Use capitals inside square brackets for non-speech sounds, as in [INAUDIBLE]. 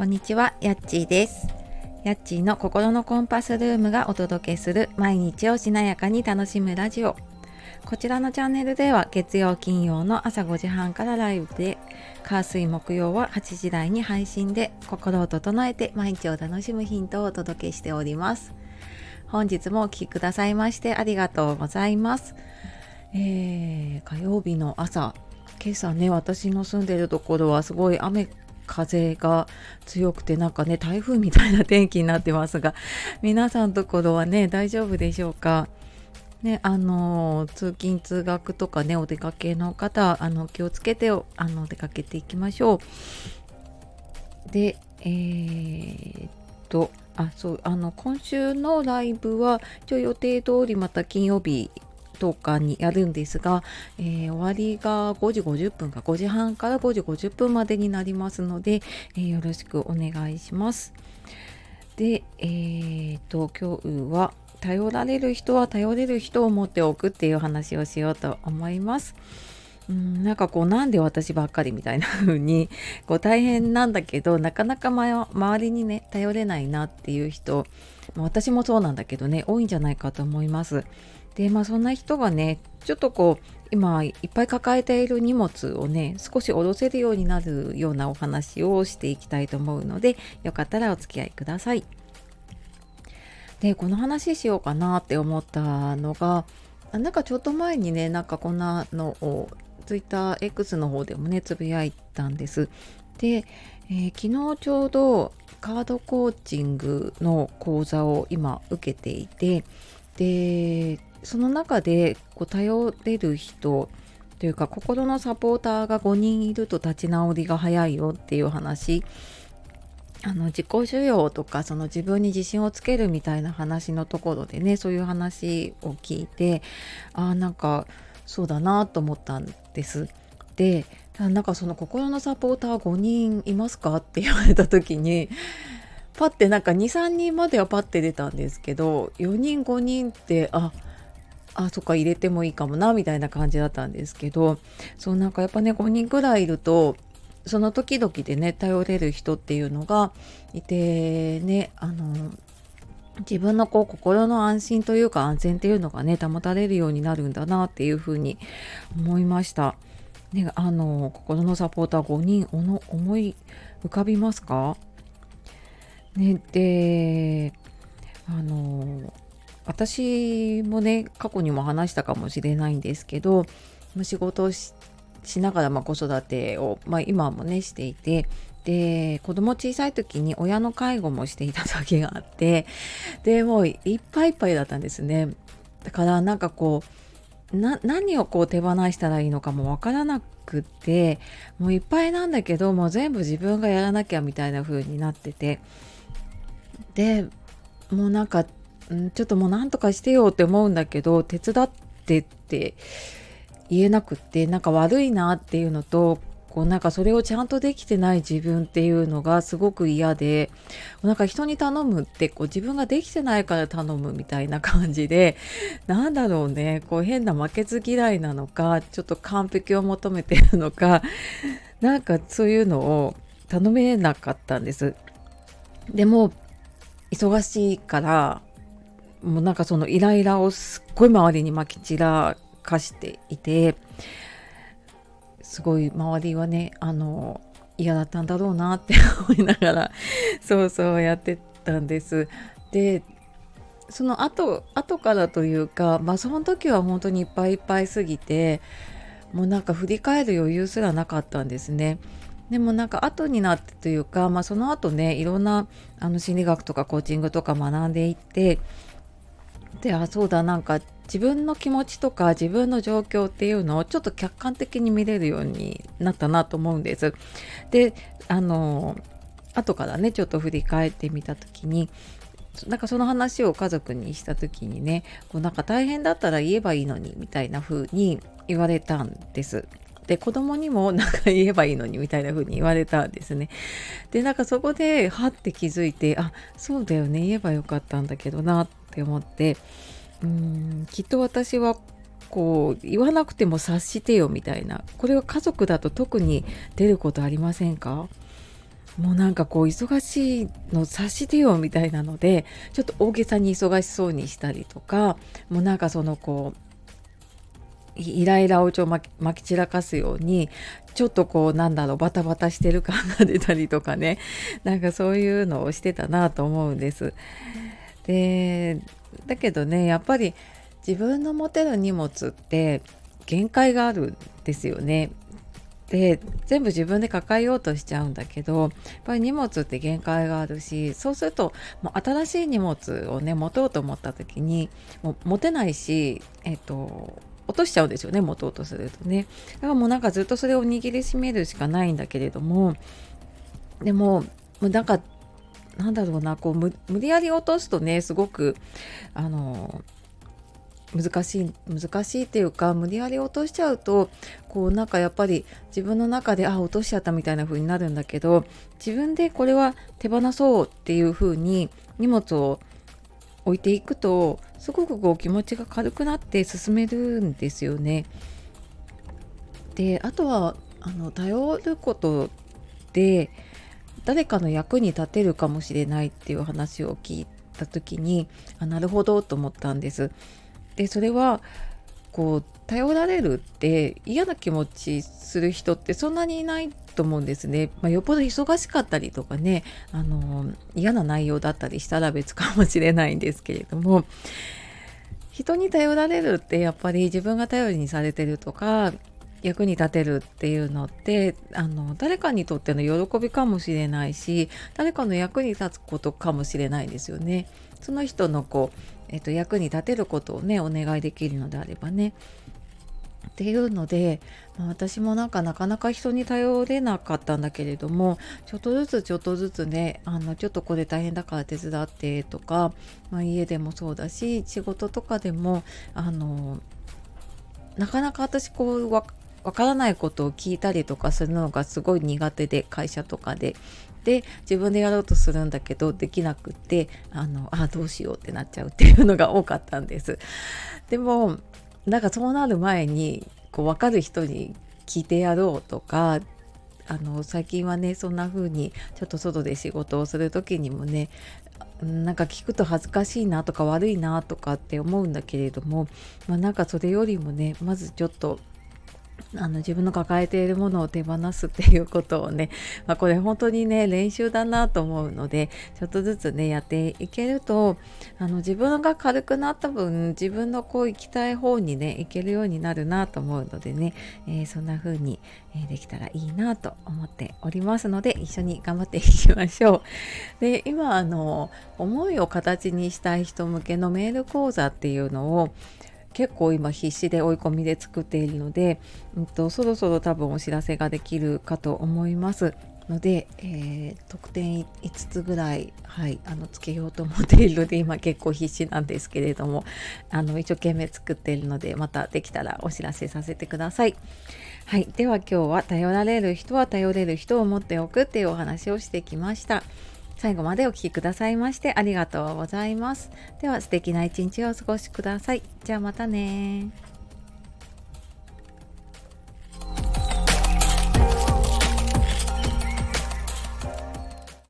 こんにちは、やっちーです。やっちーの心のコンパスルームがお届けする毎日をしなやかに楽しむラジオ。こちらのチャンネルでは月曜金曜の朝5時半からライブで、火水木曜は8時台に配信で心を整えて毎日を楽しむヒントをお届けしております。本日もお聴きくださいましてありがとうございます。えー、火曜日の朝、今朝ね、私の住んでるところはすごい雨風が強くてなんかね台風みたいな天気になってますが皆さんのところはね大丈夫でしょうか？ねあの通勤通学とかねお出かけの方あの気をつけてあの出かけていきましょう。でえー、っとあそうあの今週のライブは一応予定通りまた金曜日10日にやるんですが、えー、終わりが5時50分か5時半から5時50分までになりますので、えー、よろしくお願いします。で、えー、と今日は頼られる人は頼れる人を持っておくっていう話をしようと思います。うんなんかこうなんで私ばっかりみたいな風に [LAUGHS] こう大変なんだけどなかなか、ま、周りにね頼れないなっていう人私もそうなんだけどね多いんじゃないかと思います。でまあそんな人がねちょっとこう今いっぱい抱えている荷物をね少し下ろせるようになるようなお話をしていきたいと思うのでよかったらお付き合いください。でこの話しようかなって思ったのがなんかちょっと前にねなんかこんなのを TwitterX の方でもねつぶやいたんです。で、えー、昨日ちょうどカードコーチングの講座を今受けていてでその中でこう頼れる人というか心のサポーターが5人いると立ち直りが早いよっていう話あの自己需要とかその自分に自信をつけるみたいな話のところでねそういう話を聞いてあなんかそうだなと思ったんです。でなんかその心のサポーター5人いますかって言われた時にパッてなんか23人まではパッて出たんですけど4人5人ってあっあそっか入れてもいいかもなみたいな感じだったんですけどそうなんかやっぱね5人くらいいるとその時々でね頼れる人っていうのがいてねあの自分のこう心の安心というか安全っていうのがね保たれるようになるんだなっていうふうに思いました。ね、あの心のサポーター5人おの思い浮かびますか？ね、であの私もね過去にも話したかもしれないんですけど仕事をしながらま子育てを、まあ、今もねしていてで子供小さい時に親の介護もしていた時があってでもういっぱいいっぱいだったんですね。だからなんかこう何をこう手放したらいいのかもわからなくてもういっぱいなんだけどもう全部自分がやらなきゃみたいな風になってて。でもうなんかんちょっともうなんとかしてよって思うんだけど手伝ってって言えなくってなんか悪いなっていうのとこうなんかそれをちゃんとできてない自分っていうのがすごく嫌でなんか人に頼むってこう自分ができてないから頼むみたいな感じでなんだろうねこう変な負けず嫌いなのかちょっと完璧を求めてるのかなんかそういうのを頼めなかったんです。でも忙しいからもうなんかそのイライラをすっごい周りにまき散らかしていてすごい周りはねあの嫌だったんだろうなって思いながら [LAUGHS] そうそうやってたんです。でその後後からというかまあその時は本当にいっぱいいっぱいすぎてもうなんか振り返る余裕すらなかったんですね。でもなんか後になってというか、まあ、その後ねいろんなあの心理学とかコーチングとか学んでいってであそうだなんか自分の気持ちとか自分の状況っていうのをちょっと客観的に見れるようになったなと思うんです。であの後からねちょっと振り返ってみた時になんかその話を家族にした時にねこうなんか大変だったら言えばいいのにみたいな風に言われたんです。で子供にもなんか言えばいいのにみたいな風に言われたんですね。でなんかそこではって気づいてあそうだよね言えばよかったんだけどなっって思ってうーんきっと私はこう言わなくても察してよみたいな。これは家族だと特に出ることありませんか？もうなんかこう忙しいの察してよみたいなのでちょっと大げさに忙しそうにしたりとかもうなんかそのこうイライラをちょまき散らかすようにちょっとこうなんだろうバタバタしてる感が出たりとかね。なんかそういうのをしてたなと思うんです。でだけどねやっぱり自分の持てる荷物って限界があるんですよね。で全部自分で抱えようとしちゃうんだけどやっぱり荷物って限界があるしそうするともう新しい荷物をね持とうと思った時にもう持てないし、えっと、落としちゃうんですよね持とうとするとねだからもうなんかずっとそれを握りしめるしかないんだけれどもでももうなんかなんだろうなこう無理やり落とすとねすごくあの難しい難しいっていうか無理やり落としちゃうとこうなんかやっぱり自分の中であ落としちゃったみたいな風になるんだけど自分でこれは手放そうっていう風に荷物を置いていくとすごくこう気持ちが軽くなって進めるんですよね。であとはあの頼ることで誰かの役に立てるかもしれないっていう話を聞いた時にあなるほどと思ったんです。でそれはこう頼られるって嫌な気持ちする人ってそんなにいないと思うんですね。まあ、よっぽど忙しかったりとかねあの嫌な内容だったりしたら別かもしれないんですけれども人に頼られるってやっぱり自分が頼りにされてるとか役に立てるっていうのってあの誰かにとっての喜びかもしれないし誰かの役に立つことかもしれないですよね。その人のこう、えっと、役に立てることをねお願いできるのであればね。っていうので、まあ、私もなんかなかなか人に頼れなかったんだけれどもちょっとずつちょっとずつねあのちょっとこれ大変だから手伝ってとか、まあ、家でもそうだし仕事とかでもあのなかなか私こうわからないことを聞いたりとかするのがすごい苦手で会社とかで。で自分でやろうとするんだけどできなくてあのあどうしようってなっちゃうっていうのが多かったんです。でもなんかそうなる前にこう分かる人に聞いてやろうとかあの最近はねそんな風にちょっと外で仕事をする時にもねなんか聞くと恥ずかしいなとか悪いなとかって思うんだけれども、まあ、なんかそれよりもねまずちょっとあの自分の抱えているものを手放すっていうことをね、[LAUGHS] まあ、これ本当にね練習だなと思うのでちょっとずつねやっていけるとあの自分が軽くなった分自分のこう行きたい方にね行けるようになるなと思うのでね、えー、そんな風に、えできたらいいなと思っておりますので一緒に頑張っていきましょう。で今あの思いを形にしたい人向けのメール講座っていうのを結構今必死で追い込みで作っているので、うんと、そろそろ多分お知らせができるかと思いますので、えー、得点5つぐらい、はい、あのつけようと思っているので今結構必死なんですけれどもあの一生懸命作っているのでまたできたらお知らせさせてください。はい、では今日は頼られる人は頼れる人を持っておくっていうお話をしてきました。最後までお聴きくださいましてありがとうございます。では素敵な一日をお過ごしください。じゃあまたね